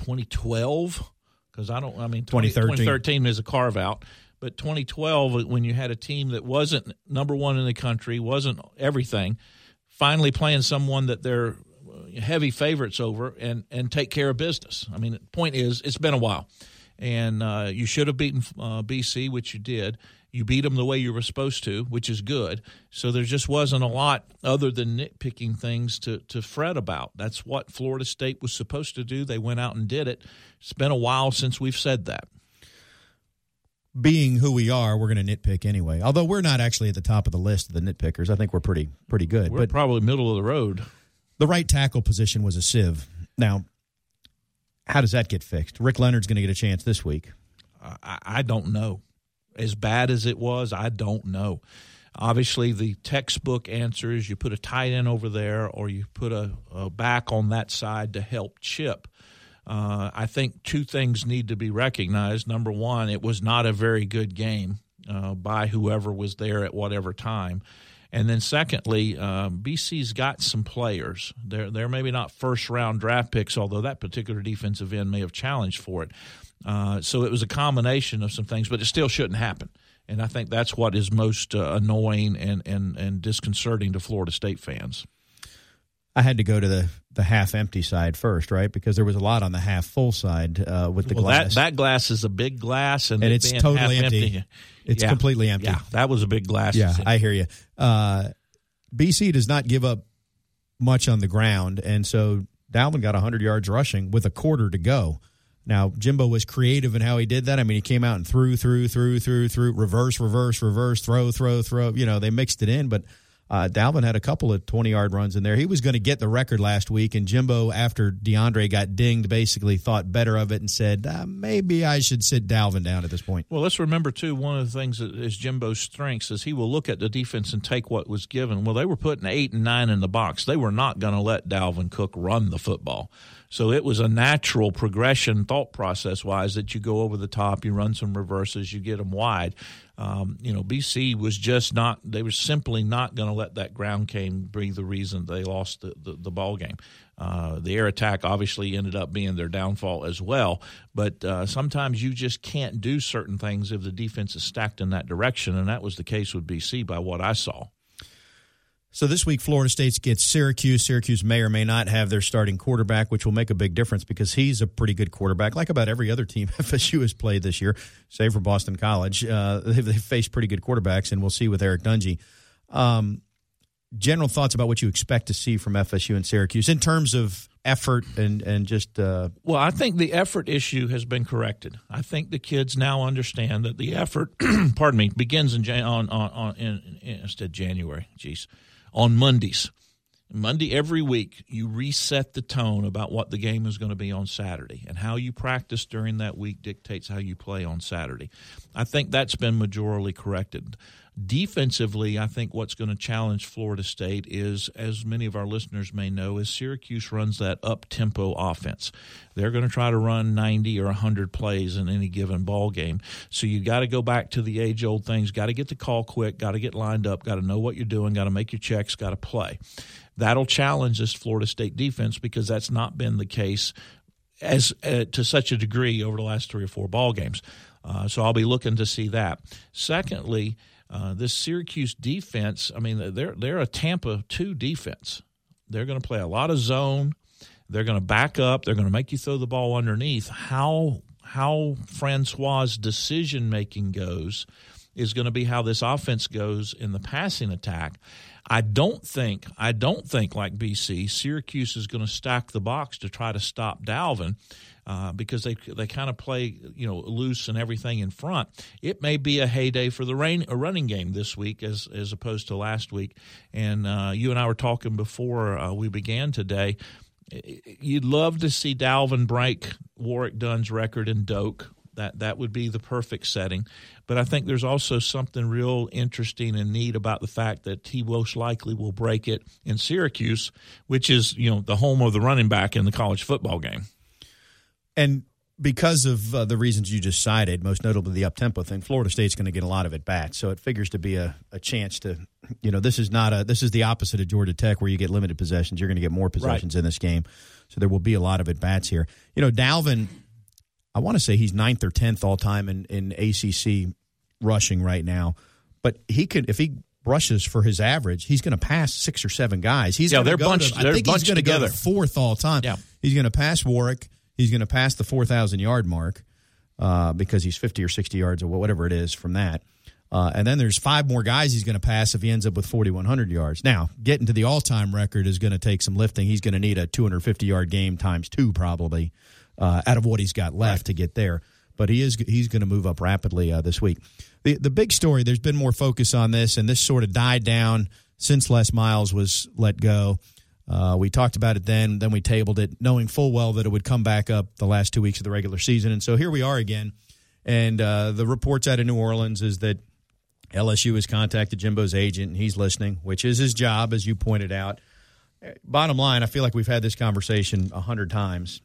2012, because I don't, I mean 20, 2013. 2013 is a carve out, but 2012 when you had a team that wasn't number one in the country, wasn't everything, finally playing someone that they're heavy favorites over and and take care of business. I mean, the point is, it's been a while, and uh, you should have beaten uh, BC, which you did. You beat them the way you were supposed to, which is good. So there just wasn't a lot other than nitpicking things to to fret about. That's what Florida State was supposed to do. They went out and did it. It's been a while since we've said that. being who we are, we're going to nitpick anyway. Although we're not actually at the top of the list of the nitpickers. I think we're pretty pretty good. We're but probably middle of the road. the right tackle position was a sieve. Now, how does that get fixed? Rick Leonard's going to get a chance this week. I, I don't know. As bad as it was, I don't know. Obviously, the textbook answer is you put a tight end over there or you put a, a back on that side to help chip. Uh, I think two things need to be recognized. Number one, it was not a very good game uh, by whoever was there at whatever time. And then, secondly, um, BC's got some players. They're they're maybe not first round draft picks, although that particular defensive end may have challenged for it. Uh, so it was a combination of some things, but it still shouldn't happen. And I think that's what is most uh, annoying and, and, and disconcerting to Florida State fans. I had to go to the, the half empty side first, right? Because there was a lot on the half full side uh, with the well, glass. that that glass is a big glass, and, And it's totally half empty. It's Yeah. completely empty. Yeah, that was a big glass. Yeah, I hear you. Uh, BC does not give up much on the ground, and so Dalvin got 100 yards rushing with a quarter to go. Now, Jimbo was creative in how he did that. I mean, he came out and threw, threw, threw, threw, threw, reverse, reverse, reverse, throw, throw, throw. You know, they mixed it in, but uh, Dalvin had a couple of 20 yard runs in there. He was going to get the record last week, and Jimbo, after Deondre got dinged, basically thought better of it and said, uh, maybe I should sit Dalvin down at this point. Well, let's remember too. One of the things that is Jimbo's strengths is he will look at the defense and take what was given. Well, they were putting eight and nine in the box. They were not going to let Dalvin Cook run the football. So it was a natural progression, thought process wise, that you go over the top, you run some reverses, you get them wide. Um, you know, BC was just not. They were simply not going to let that ground game be the reason they lost the the, the ball game. Uh, the air attack obviously ended up being their downfall as well. But uh, sometimes you just can't do certain things if the defense is stacked in that direction, and that was the case with BC by what I saw. So this week, Florida State gets Syracuse. Syracuse may or may not have their starting quarterback, which will make a big difference because he's a pretty good quarterback, like about every other team FSU has played this year, save for Boston College. Uh, they've, they've faced pretty good quarterbacks, and we'll see with Eric Dungey. Um, general thoughts about what you expect to see from FSU and Syracuse in terms of effort and and just uh, Well, I think the effort issue has been corrected. I think the kids now understand that the effort, pardon me, begins in on on, on in, in, instead January. Jeez, on Mondays. Monday every week, you reset the tone about what the game is going to be on Saturday, and how you practice during that week dictates how you play on Saturday. I think that's been majorly corrected. Defensively, I think what's going to challenge Florida State is, as many of our listeners may know, is Syracuse runs that up tempo offense. They're going to try to run 90 or 100 plays in any given ball game. So you got to go back to the age old things. Got to get the call quick. Got to get lined up. Got to know what you're doing. Got to make your checks. Got to play. That'll challenge this Florida State defense because that's not been the case as uh, to such a degree over the last three or four ball games. Uh, so I'll be looking to see that. Secondly, uh, this Syracuse defense. I mean, they're they're a Tampa two defense. They're going to play a lot of zone. They're going to back up. They're going to make you throw the ball underneath. How how Francois' decision making goes is going to be how this offense goes in the passing attack. I don't think I don't think like BC, Syracuse is going to stack the box to try to stop Dalvin uh, because they they kind of play you know loose and everything in front. It may be a heyday for the rain, a running game this week as as opposed to last week. And uh, you and I were talking before uh, we began today. You'd love to see Dalvin break Warwick Dunn's record in Doak. That that would be the perfect setting. But I think there's also something real interesting and neat about the fact that he most likely will break it in Syracuse, which is you know the home of the running back in the college football game. and because of uh, the reasons you just cited, most notably the up tempo thing, Florida State's going to get a lot of at bats. So it figures to be a, a chance to, you know, this is not a this is the opposite of Georgia Tech where you get limited possessions. You're going to get more possessions in this game, so there will be a lot of at bats here. You know, Dalvin, I want to say he's ninth or tenth all time in in ACC rushing right now, but he could if he rushes for his average, he's going to pass six or seven guys. He's Yeah, they're go to- bunched- I they're think he's going to go to fourth all time. Yeah. He's going to pass Warwick. He's going to pass the 4,000 yard mark uh, because he's 50 or 60 yards or whatever it is from that. Uh, and then there's five more guys he's going to pass if he ends up with 4,100 yards. Now, getting to the all time record is going to take some lifting. He's going to need a 250 yard game times two, probably, uh, out of what he's got left to get there. but he is he's going to move up rapidly uh, this week. The the big story. There's been more focus on this, and this sort of died down since Les Miles was let go. Uh, we talked about it then, then we tabled it, knowing full well that it would come back up the last two weeks of the regular season, and so here we are again. And uh, the reports out of New Orleans is that LSU has contacted Jimbo's agent, and he's listening, which is his job, as you pointed out. Bottom line, I feel like we've had this conversation a hundred times.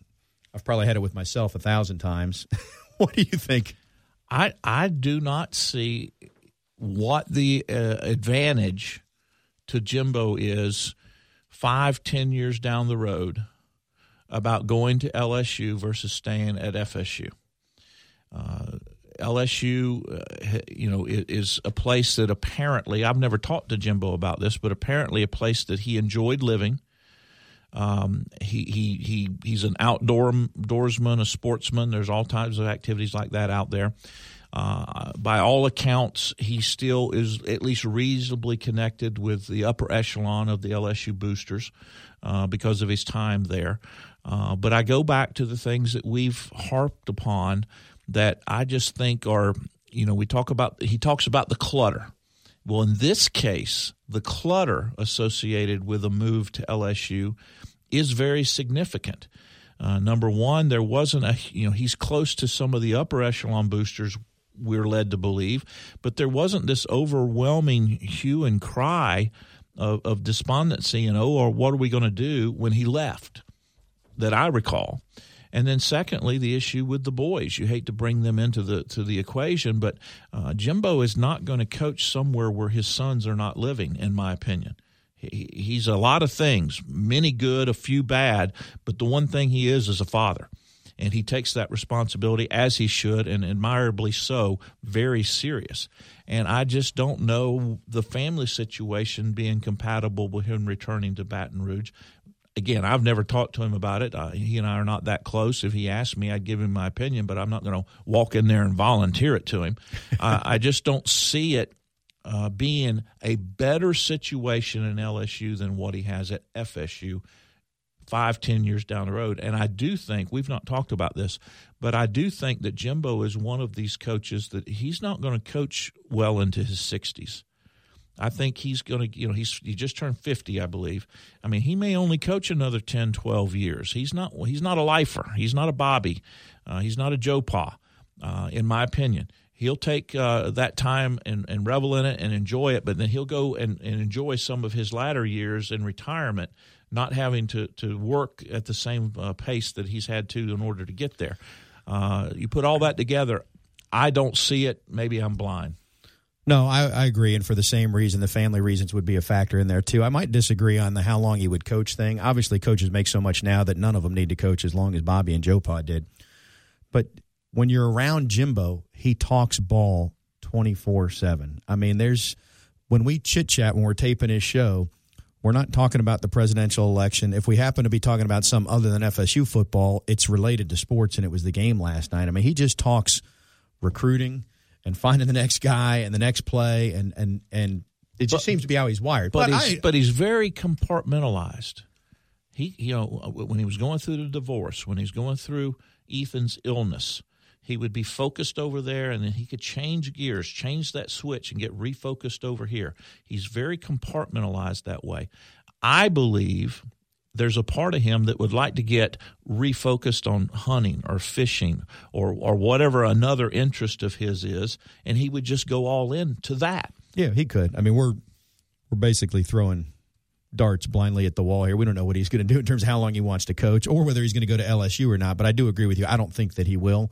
I've probably had it with myself a thousand times. what do you think? I I do not see what the uh, advantage to Jimbo is five ten years down the road about going to LSU versus staying at FSU. Uh, LSU, uh, you know, is a place that apparently I've never talked to Jimbo about this, but apparently a place that he enjoyed living. Um, he he he he's an outdoor doorsman, a sportsman. There's all types of activities like that out there. Uh, by all accounts, he still is at least reasonably connected with the upper echelon of the LSU boosters uh, because of his time there. Uh, but I go back to the things that we've harped upon that I just think are, you know, we talk about, he talks about the clutter. Well, in this case, the clutter associated with a move to LSU is very significant. Uh, number one, there wasn't a, you know, he's close to some of the upper echelon boosters, we're led to believe, but there wasn't this overwhelming hue and cry of, of despondency and, oh, or what are we going to do when he left that I recall. And then, secondly, the issue with the boys. You hate to bring them into the to the equation, but uh, Jimbo is not going to coach somewhere where his sons are not living. In my opinion, he, he's a lot of things, many good, a few bad, but the one thing he is is a father, and he takes that responsibility as he should, and admirably so, very serious. And I just don't know the family situation being compatible with him returning to Baton Rouge again, I've never talked to him about it. Uh, he and I are not that close. If he asked me, I'd give him my opinion, but I'm not going to walk in there and volunteer it to him. uh, I just don't see it uh, being a better situation in LSU than what he has at FSU five, ten years down the road. And I do think we've not talked about this, but I do think that Jimbo is one of these coaches that he's not going to coach well into his 60s. I think he's going to, you know, he's he just turned 50, I believe. I mean, he may only coach another 10, 12 years. He's not he's not a lifer. He's not a Bobby. Uh, he's not a Joe Pa, uh, in my opinion. He'll take uh, that time and, and revel in it and enjoy it, but then he'll go and, and enjoy some of his latter years in retirement, not having to, to work at the same uh, pace that he's had to in order to get there. Uh, you put all that together, I don't see it. Maybe I'm blind. No, I, I agree, and for the same reason, the family reasons would be a factor in there too. I might disagree on the how long he would coach thing. Obviously, coaches make so much now that none of them need to coach as long as Bobby and Joe Pa did. But when you're around Jimbo, he talks ball twenty four seven. I mean, there's when we chit chat when we're taping his show, we're not talking about the presidential election. If we happen to be talking about some other than FSU football, it's related to sports, and it was the game last night. I mean, he just talks recruiting and finding the next guy and the next play, and and and it just But- seems to be how he's wired. but, But, he's I, but he's very compartmentalized. He, you know, when he was going through the divorce, when he's going through Ethan's illness, he would be focused over there, and then he could change gears, change that switch, and get refocused over here. He's very compartmentalized that way. I believe there's a part of him that would like to get refocused on hunting or fishing or or whatever another interest of his is, and he would just go all in to that. yeah, he could. I mean, we're we're basically throwing darts blindly at the wall here. We don't know what he's going to do in terms of how long he wants to coach or whether he's going to go to LSU or not. But I do agree with you. I don't think that he will.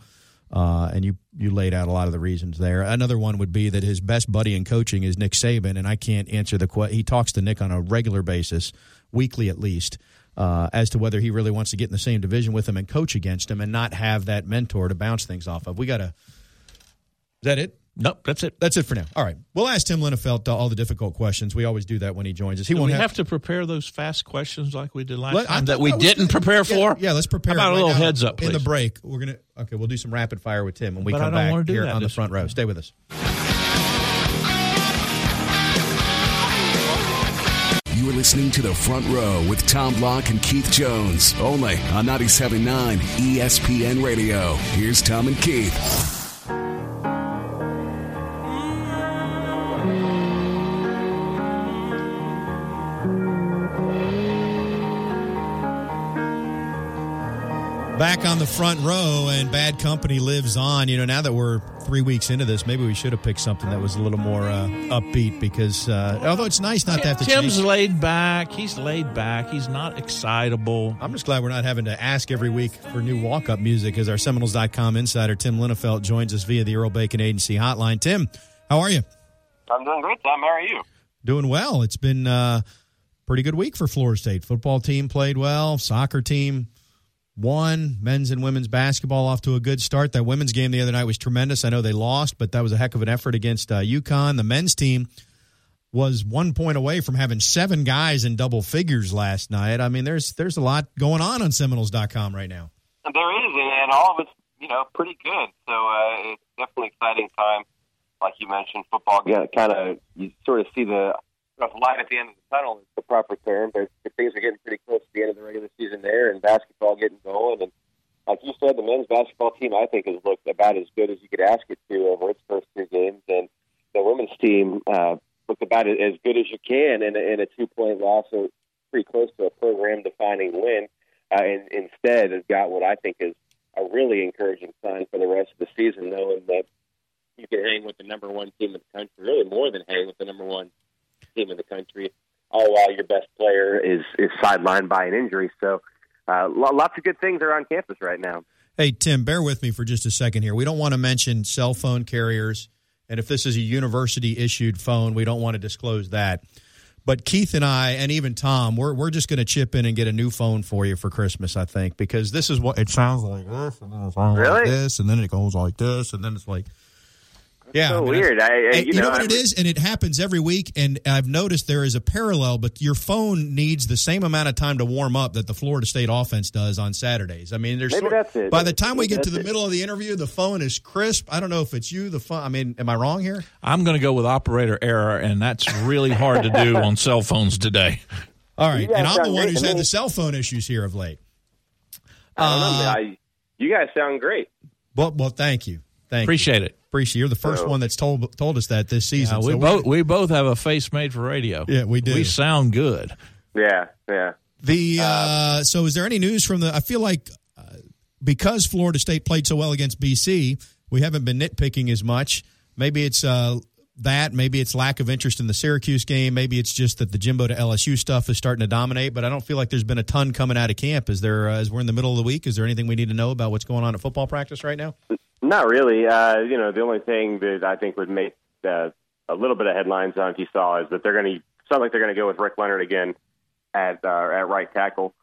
Uh, and you you laid out a lot of the reasons there. Another one would be that his best buddy in coaching is Nick Saban, and I can't answer the question. He talks to Nick on a regular basis, weekly at least, uh, as to whether he really wants to get in the same division with him and coach against him, and not have that mentor to bounce things off of. We got to. Is that it? Nope, that's it. That's it for now. All right. We'll ask Tim Linafelt uh, all the difficult questions. We always do that when he joins us. He Do won't we have, have to prepare those fast questions like we did last Let- time that we didn't gonna- prepare for? Yeah, let's prepare. How about right a little now heads up, in the break. We're gonna okay. We'll do some rapid fire with Tim when we But come back here on the front row. Stay with us. You're listening to the front row with Tom Block and Keith Jones, only on 97.9 ESPN Radio. Here's Tom and Keith. Back on the front row, and bad company lives on. You know, now that we're three weeks into this, maybe we should have picked something that was a little more uh, upbeat. Because uh, although it's nice not to have to Tim's change, laid back. He's laid back. He's not excitable. I'm just glad we're not having to ask every week for new walk-up music. As our Seminoles.com insider Tim Linafelt joins us via the Earl Bacon Agency hotline. Tim, how are you? I'm doing great, Tom. How are you? Doing well. It's been uh, pretty good week for Florida State. Football team played well. Soccer team won. Men's and women's basketball off to a good start. That women's game the other night was tremendous. I know they lost, but that was a heck of an effort against uh, UConn. The men's team was one point away from having seven guys in double figures last night. I mean, there's there's a lot going on on Seminoles.com right now. There is, and, and all of it's you know pretty good. So uh, it's definitely exciting time. Like you mentioned, football yeah, kind of you sort of see the the light at the end of the tunnel is the proper term. But things are getting pretty close to the end of the regular season there, and basketball getting going. And like you said, the men's basketball team I think has looked about as good as you could ask it to over its first two games, and the women's team uh, looked about as good as you can in a, in a two point loss, so pretty close to a program defining win. Uh, and instead, has got what I think is a really encouraging sign for the rest of the season, knowing that you can hang with the number one team in the country, really more than hang with the number one team in the country, all while your best player is is sidelined by an injury. So, uh, lo- lots of good things are on campus right now. Hey, Tim, bear with me for just a second here. We don't want to mention cell phone carriers. And if this is a university issued phone, we don't want to disclose that. But Keith and I, and even Tom, we're, we're just going to chip in and get a new phone for you for Christmas, I think, because this is what it sounds like this, and then it sounds like this, and then it goes like this, and then it's like. Yeah, so I mean, weird. I, I, you, you know, what I'm- it is, and it happens every week. And I've noticed there is a parallel, but your phone needs the same amount of time to warm up that the Florida State offense does on Saturdays. I mean, there's Maybe that's it. by the time we get to the it. middle of the interview, the phone is crisp. I don't know if it's you. The phone. I mean, am I wrong here? I'm going to go with operator error, and that's really hard to do on cell phones today. All right, and I'm the one who's had the cell phone issues here of late. I don't know, Uh, I, you guys sound great. Well, well, thank you, thank Appreciate you. it. Appreciate you're the first So- one that's told told us that this season. Uh, we So both we both have a face made for radio. Yeah, we do. We sound good. Yeah, yeah. The uh, so is there any news from the? I feel like uh, because Florida State played so well against BC, we haven't been nitpicking as much. Maybe it's uh, that. Maybe it's lack of interest in the Syracuse game. Maybe it's just that the Jimbo to LSU stuff is starting to dominate. But I don't feel like there's been a ton coming out of camp. Is there? Uh, as we're in the middle of the week, is there anything we need to know about what's going on at football practice right now? Not really. Uh, you know, the only thing that I think would make uh, a little bit of headlines on if you saw is that they're going to sound like they're going to go with Rick Leonard again at uh, at right tackle.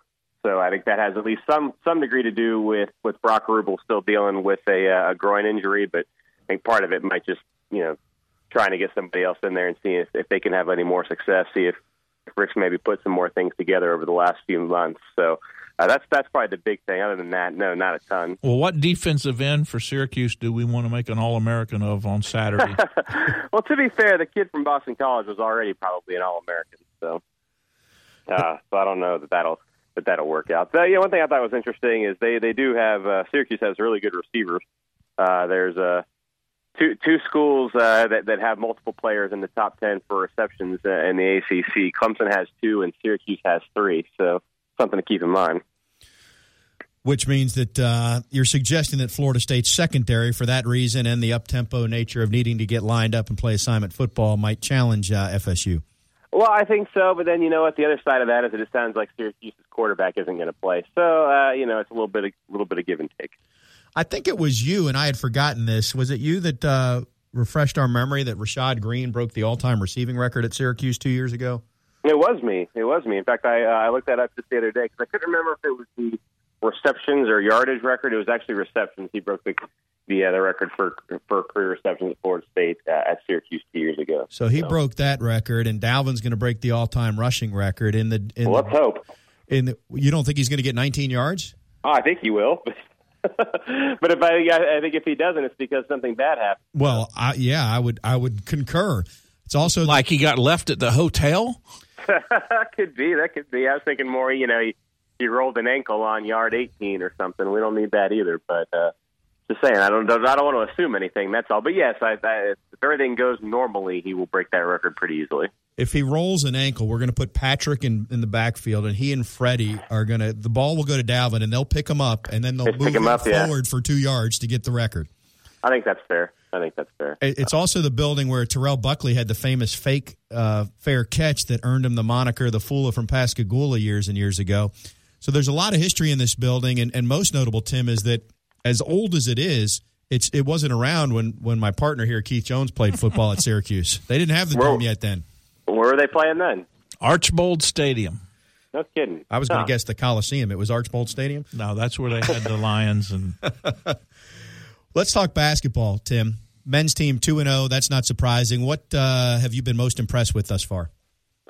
So I think that has at least some some degree to do with with Brock Ruble still dealing with a, uh, a groin injury, but I think part of it might just you know trying to get somebody else in there and see if, if they can have any more success. See if, if Rick's maybe put some more things together over the last few months. So uh, that's that's probably the big thing. Other than that, no, not a ton. Well, what defensive end for Syracuse do we want to make an All American of on Saturday? well, to be fair, the kid from Boston College was already probably an All-American, so uh, so I don't know that that'll that that'll work out. But, yeah, one thing I thought was interesting is they they do have uh, Syracuse has really good receivers. Uh, there's uh, two two schools uh, that that have multiple players in the top ten for receptions uh, in the ACC. Clemson has two, and Syracuse has three. So something to keep in mind. Which means that uh, you're suggesting that Florida State's secondary, for that reason and the up tempo nature of needing to get lined up and play assignment football, might challenge uh, FSU. Well, I think so, but then you know what? The other side of that is it just sounds like Syracuse's quarterback isn't going to play. So uh, you know, it's a little bit, a little bit of give and take. I think it was you, and I had forgotten this. Was it you that uh, refreshed our memory that Rashad Greene broke the all-time receiving record at Syracuse two years ago? It was me. It was me. In fact, I uh, I looked that up just the other day because I couldn't remember if it was the receptions or yardage record. It was actually receptions. He broke the the, uh, the record for for career receptions at Florida State uh, at Syracuse two years ago. So he broke that record, and Dalvin's going to break the all-time rushing record in the. In Well, let's hope. in the, you don't think he's going to get 19 yards? Oh, I think he will. but if I, I think if he doesn't, it's because something bad happened. Well, I, yeah, I would I would concur. It's also like he got left at the hotel? could be. That could be. I was thinking more. You know, he, he rolled an ankle on yard 18 or something. We don't need that either. But uh, just saying, I don't. I don't want to assume anything. That's all. But yes, I, I, if everything goes normally, he will break that record pretty easily. If he rolls an ankle, we're going to put Patrick in, in the backfield, and he and Freddie are going to. The ball will go to Dalvin, and they'll pick him up, and then they'll Just move him him up, yeah. forward for two yards to get the record. I think that's fair. I think that's fair. It's also the building where Terrell Buckley had the famous fake uh, fair catch that earned him the moniker the Fooler from Pascagoula years and years ago. So there's a lot of history in this building, and, and most notable, Tim, is that as old as it is, it's it wasn't around when when my partner here, Keith Jones, played football at Syracuse. They didn't have the dome yet then. Where are they playing then? Archbold Stadium. No kidding. I was going Huh. to guess the Coliseum. It was Archbold Stadium. No, that's where they had the Lions and Let's talk basketball, Tim. Men's team two and zero. That's not surprising. What uh, have you been most impressed with thus far?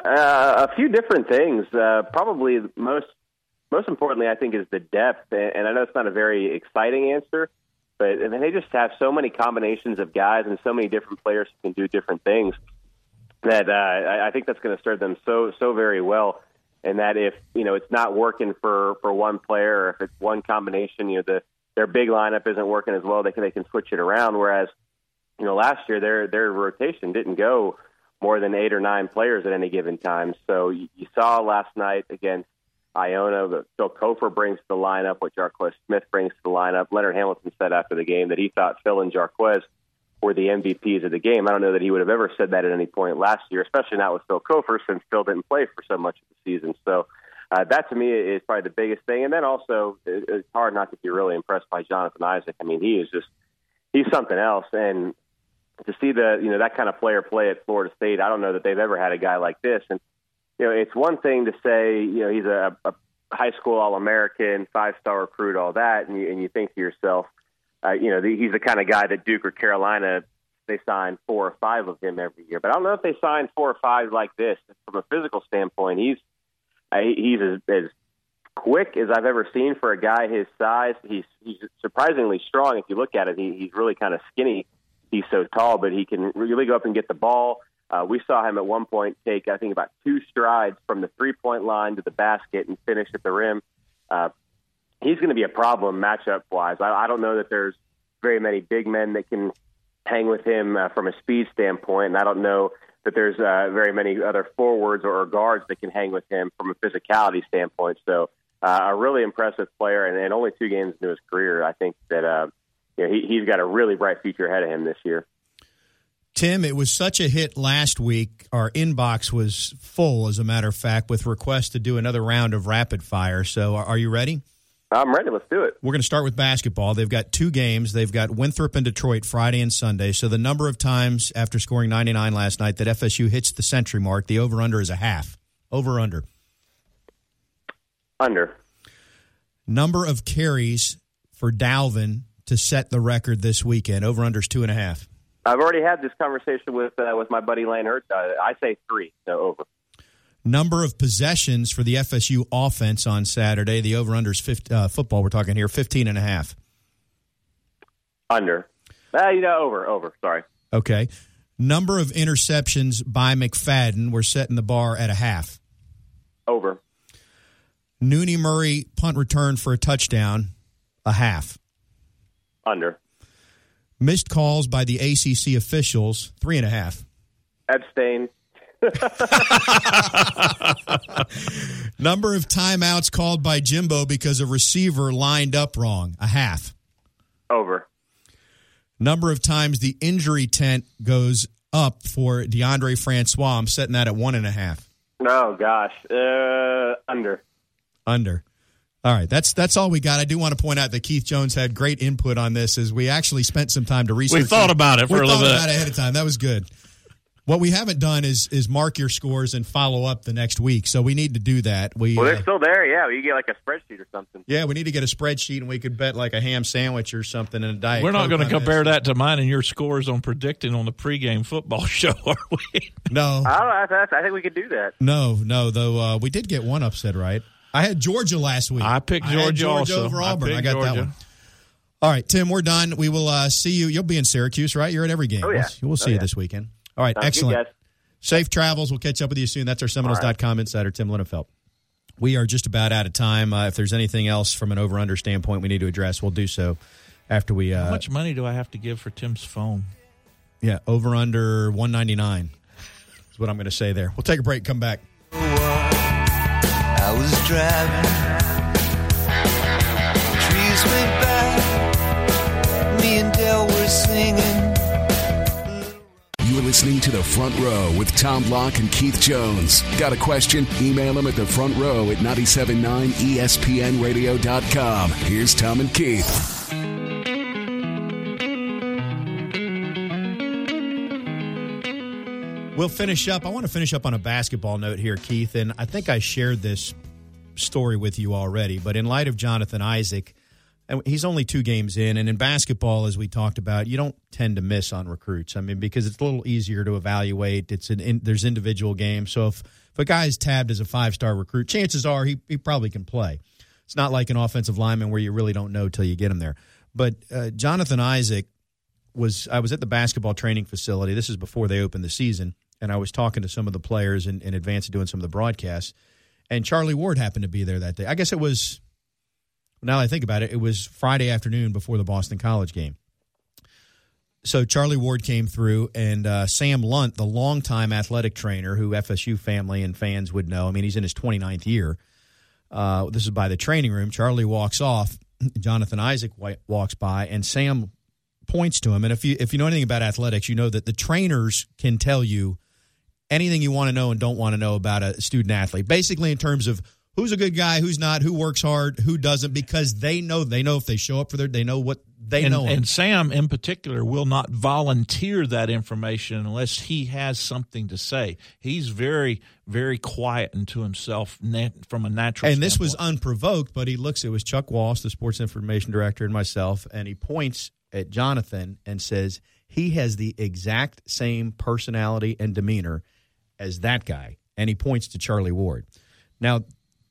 Uh, a few different things. Uh, probably most most importantly, I think, is the depth. And and I know it's not a very exciting answer, but I mean, they just have so many combinations of guys and so many different players who can do different things that uh, I, I think that's going to serve them so so very well. And that if you know it's not working for for one player, or if it's one combination, you know the their big lineup isn't working as well, they can they can switch it around. Whereas you know last year their their rotation didn't go more than eight or nine players at any given time. So you, you saw last night against Iona that Phil Cofer brings to the lineup, what Jarquez Smith brings to the lineup. Leonard Hamilton said after the game that he thought Phil and Jarquez were the MVPs of the game. I don't know that he would have ever said that at any point last year, especially not with Phil Cofer since Phil didn't play for so much of the season. So uh, that to me is probably the biggest thing. And then also it's hard not to be really impressed by Jonathan Isaac. I mean, he is just he's something else. And to see the you know that kind of player play at Florida State, I don't know that they've ever had a guy like this. And you know, it's one thing to say you know he's a, a high school All American, five star recruit, all that, and you, and you think to yourself, uh, you know, the, he's the kind of guy that Duke or Carolina they sign four or five of him every year. But I don't know if they sign four or five like this. From a physical standpoint, he's uh, he's as, as quick as I've ever seen for a guy his size. He's he's surprisingly strong. If you look at it, he, he's really kind of skinny. He's so tall, but he can really go up and get the ball. Uh, we saw him at one point take, I think, about two strides from the three point line to the basket and finish at the rim. Uh, he's going to be a problem matchup wise. I, I don't know that there's very many big men that can hang with him uh, from a speed standpoint, and I don't know that there's uh, very many other forwards or guards that can hang with him from a physicality standpoint. So, uh, a really impressive player, and, and only two games into his career. I think that uh, you know, he, he's got a really bright future ahead of him this year. Tim, it was such a hit last week. Our inbox was full, as a matter of fact, with requests to do another round of rapid fire. So, are are you ready? I'm ready. Let's do it. We're going to start with basketball. They've got two games. They've got Winthrop and Detroit Friday and Sunday. So, the number of times after scoring 99 last night that FSU hits the century mark, the over under is a half. Over under. Under. Number of carries for Dalvin to set the record this weekend. Over under is two and a half. I've already had this conversation with uh, with my buddy Lane Hurt. Uh, I say three, so over. Number of possessions for the FSU offense on Saturday. The over under is 50, uh, football. We're talking here 15 and a half. Under. Uh, you know, over, over. Sorry. Okay. Number of interceptions by McFadden. We're setting the bar at a half. Over. Nooney Murray punt return for a touchdown, a half. Under. Missed calls by the ACC officials, three and a half. Abstain. Number of timeouts called by Jimbo because a receiver lined up wrong, a half. Over. Number of times the injury tent goes up for Deondre Francois. I'm setting that at one and a half. Oh gosh. Uh, under. Under. All right, that's that's all we got. I do want to point out that Keith Jones had great input on this as we actually spent some time to research. We thought about it for we a little thought bit. about it ahead of time. That was good. What we haven't done is is mark your scores and follow up the next week. So we need to do that. We Well, uh, they're still there. Yeah, you get like a spreadsheet or something. yeah, we need to get a spreadsheet and we could bet like a ham sandwich or something and a diet. We're not going to on this. compare that to mine and your scores on predicting on the pregame football show, are we? No, I don't know. I, I think we could do that. no, no. Though uh, we did get one upset right. I had Georgia last week. I picked had Georgia, Georgia also. over I Auburn. I, picked got that Georgia. one. All right, Tim, we're done. We will uh, see you. You'll be in Syracuse, right? You're at every game. Oh, yeah. We'll, we'll see Oh, you yeah. this weekend. All right, Sounds excellent. guys. Safe travels. We'll catch up with you soon. That's our Seminoles.com insider, Tim Linafelt. We are just about out of time. Uh, if there's anything else from an over under standpoint we need to address, we'll do so after we. Uh, How much money do I have to give for Tim's phone? Yeah, over under 199 is what I'm going to say there. We'll take a break, come back. I was driving. Trees went by. Me and Dell were singing. Listening to The Front Row with Tom Block and Keith Jones. Got a question? Email them at the front row at 979ESPNradio.com. Here's Tom and Keith. We'll finish up. I want to finish up on a basketball note here, Keith. And I think I shared this story with you already. But in light of Jonathan Isaac, and he's only two games in. And in basketball, as we talked about, you don't tend to miss on recruits. I mean, because it's a little easier to evaluate. It's an in, there's individual games. So if, if a guy's tabbed as a five star recruit, chances are he, he probably can play. It's not like an offensive lineman where you really don't know till you get him there. But uh, Jonathan Isaac was I was at the basketball training facility. This is before they opened the season, and I was talking to some of the players in, in advance of doing some of the broadcasts. And Charlie Ward happened to be there that day. I guess it was. Now I think about it, it was Friday afternoon before the Boston College game. So Charlie Ward came through, and uh, Sam Lunt, the longtime athletic trainer, who FSU family and fans would know. I mean, he's in his 29th year. Uh, this is by the training room. Charlie walks off. Jonathan Isaac walks by, and Sam points to him. And if you if you know anything about athletics, you know that the trainers can tell you anything you want to know and don't want to know about a student athlete. Basically, in terms of who's a good guy, who's not, who works hard, who doesn't, because they know they know if they show up for their they know what they and, know. and Sam, in particular, will not volunteer that information unless he has something to say. He's very, very quiet and to himself from a natural. and this was unprovoked, but he looks. It was Chuck Walsh, the sports information director, and myself, and he points at Jonathan and says he has the exact same personality and demeanor as that guy, and he points to Charlie Ward. Now,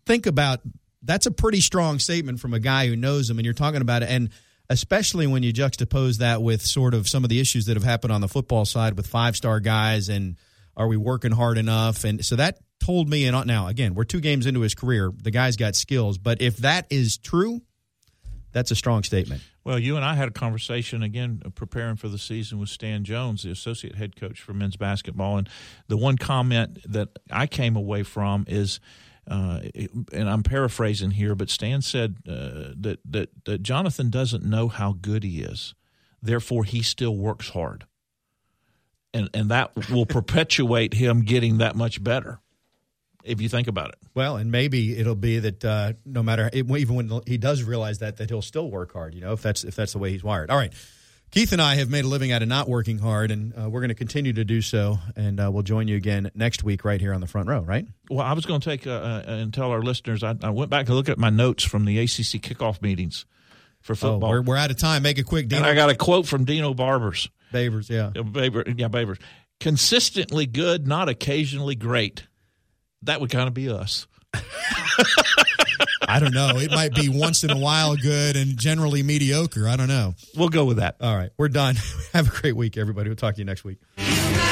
think about that's a pretty strong statement from a guy who knows him, and you're talking about it, and especially when you juxtapose that with sort of some of the issues that have happened on the football side with five star guys and are we working hard enough? And so that told me, and now again, we're two games into his career. The guy's got skills, but if that is true, that's a strong statement. Well, you and I had a conversation again uh, preparing for the season with Stan Jones, the associate head coach for men's basketball, and the one comment that I came away from is, uh, and I'm paraphrasing here, but Stan said uh, that that that Jonathan doesn't know how good he is, therefore he still works hard, and and that will perpetuate him getting that much better, if you think about it. Well, and maybe it'll be that uh, no matter even when he does realize that that he'll still work hard. You know, if that's if that's the way he's wired. All right, Keith and I have made a living out of not working hard, and uh, we're going to continue to do so. And uh, we'll join you again next week right here on the front row. Right? Well, I was going to take uh, uh, and tell our listeners. I, I went back to look at my notes from the ACC kickoff meetings for Oh, football. we're, we're out of time. Make a quick, and I got a quote from Dino Barbers. Bavers. Yeah. Uh, Baber, yeah, Babers. Consistently good, not occasionally great. That would kind of be us. I don't know. It might be once in a while good and generally mediocre. I don't know. We'll go with that. All right, we're done. Have a great week, everybody. We'll talk to you next week. Humanity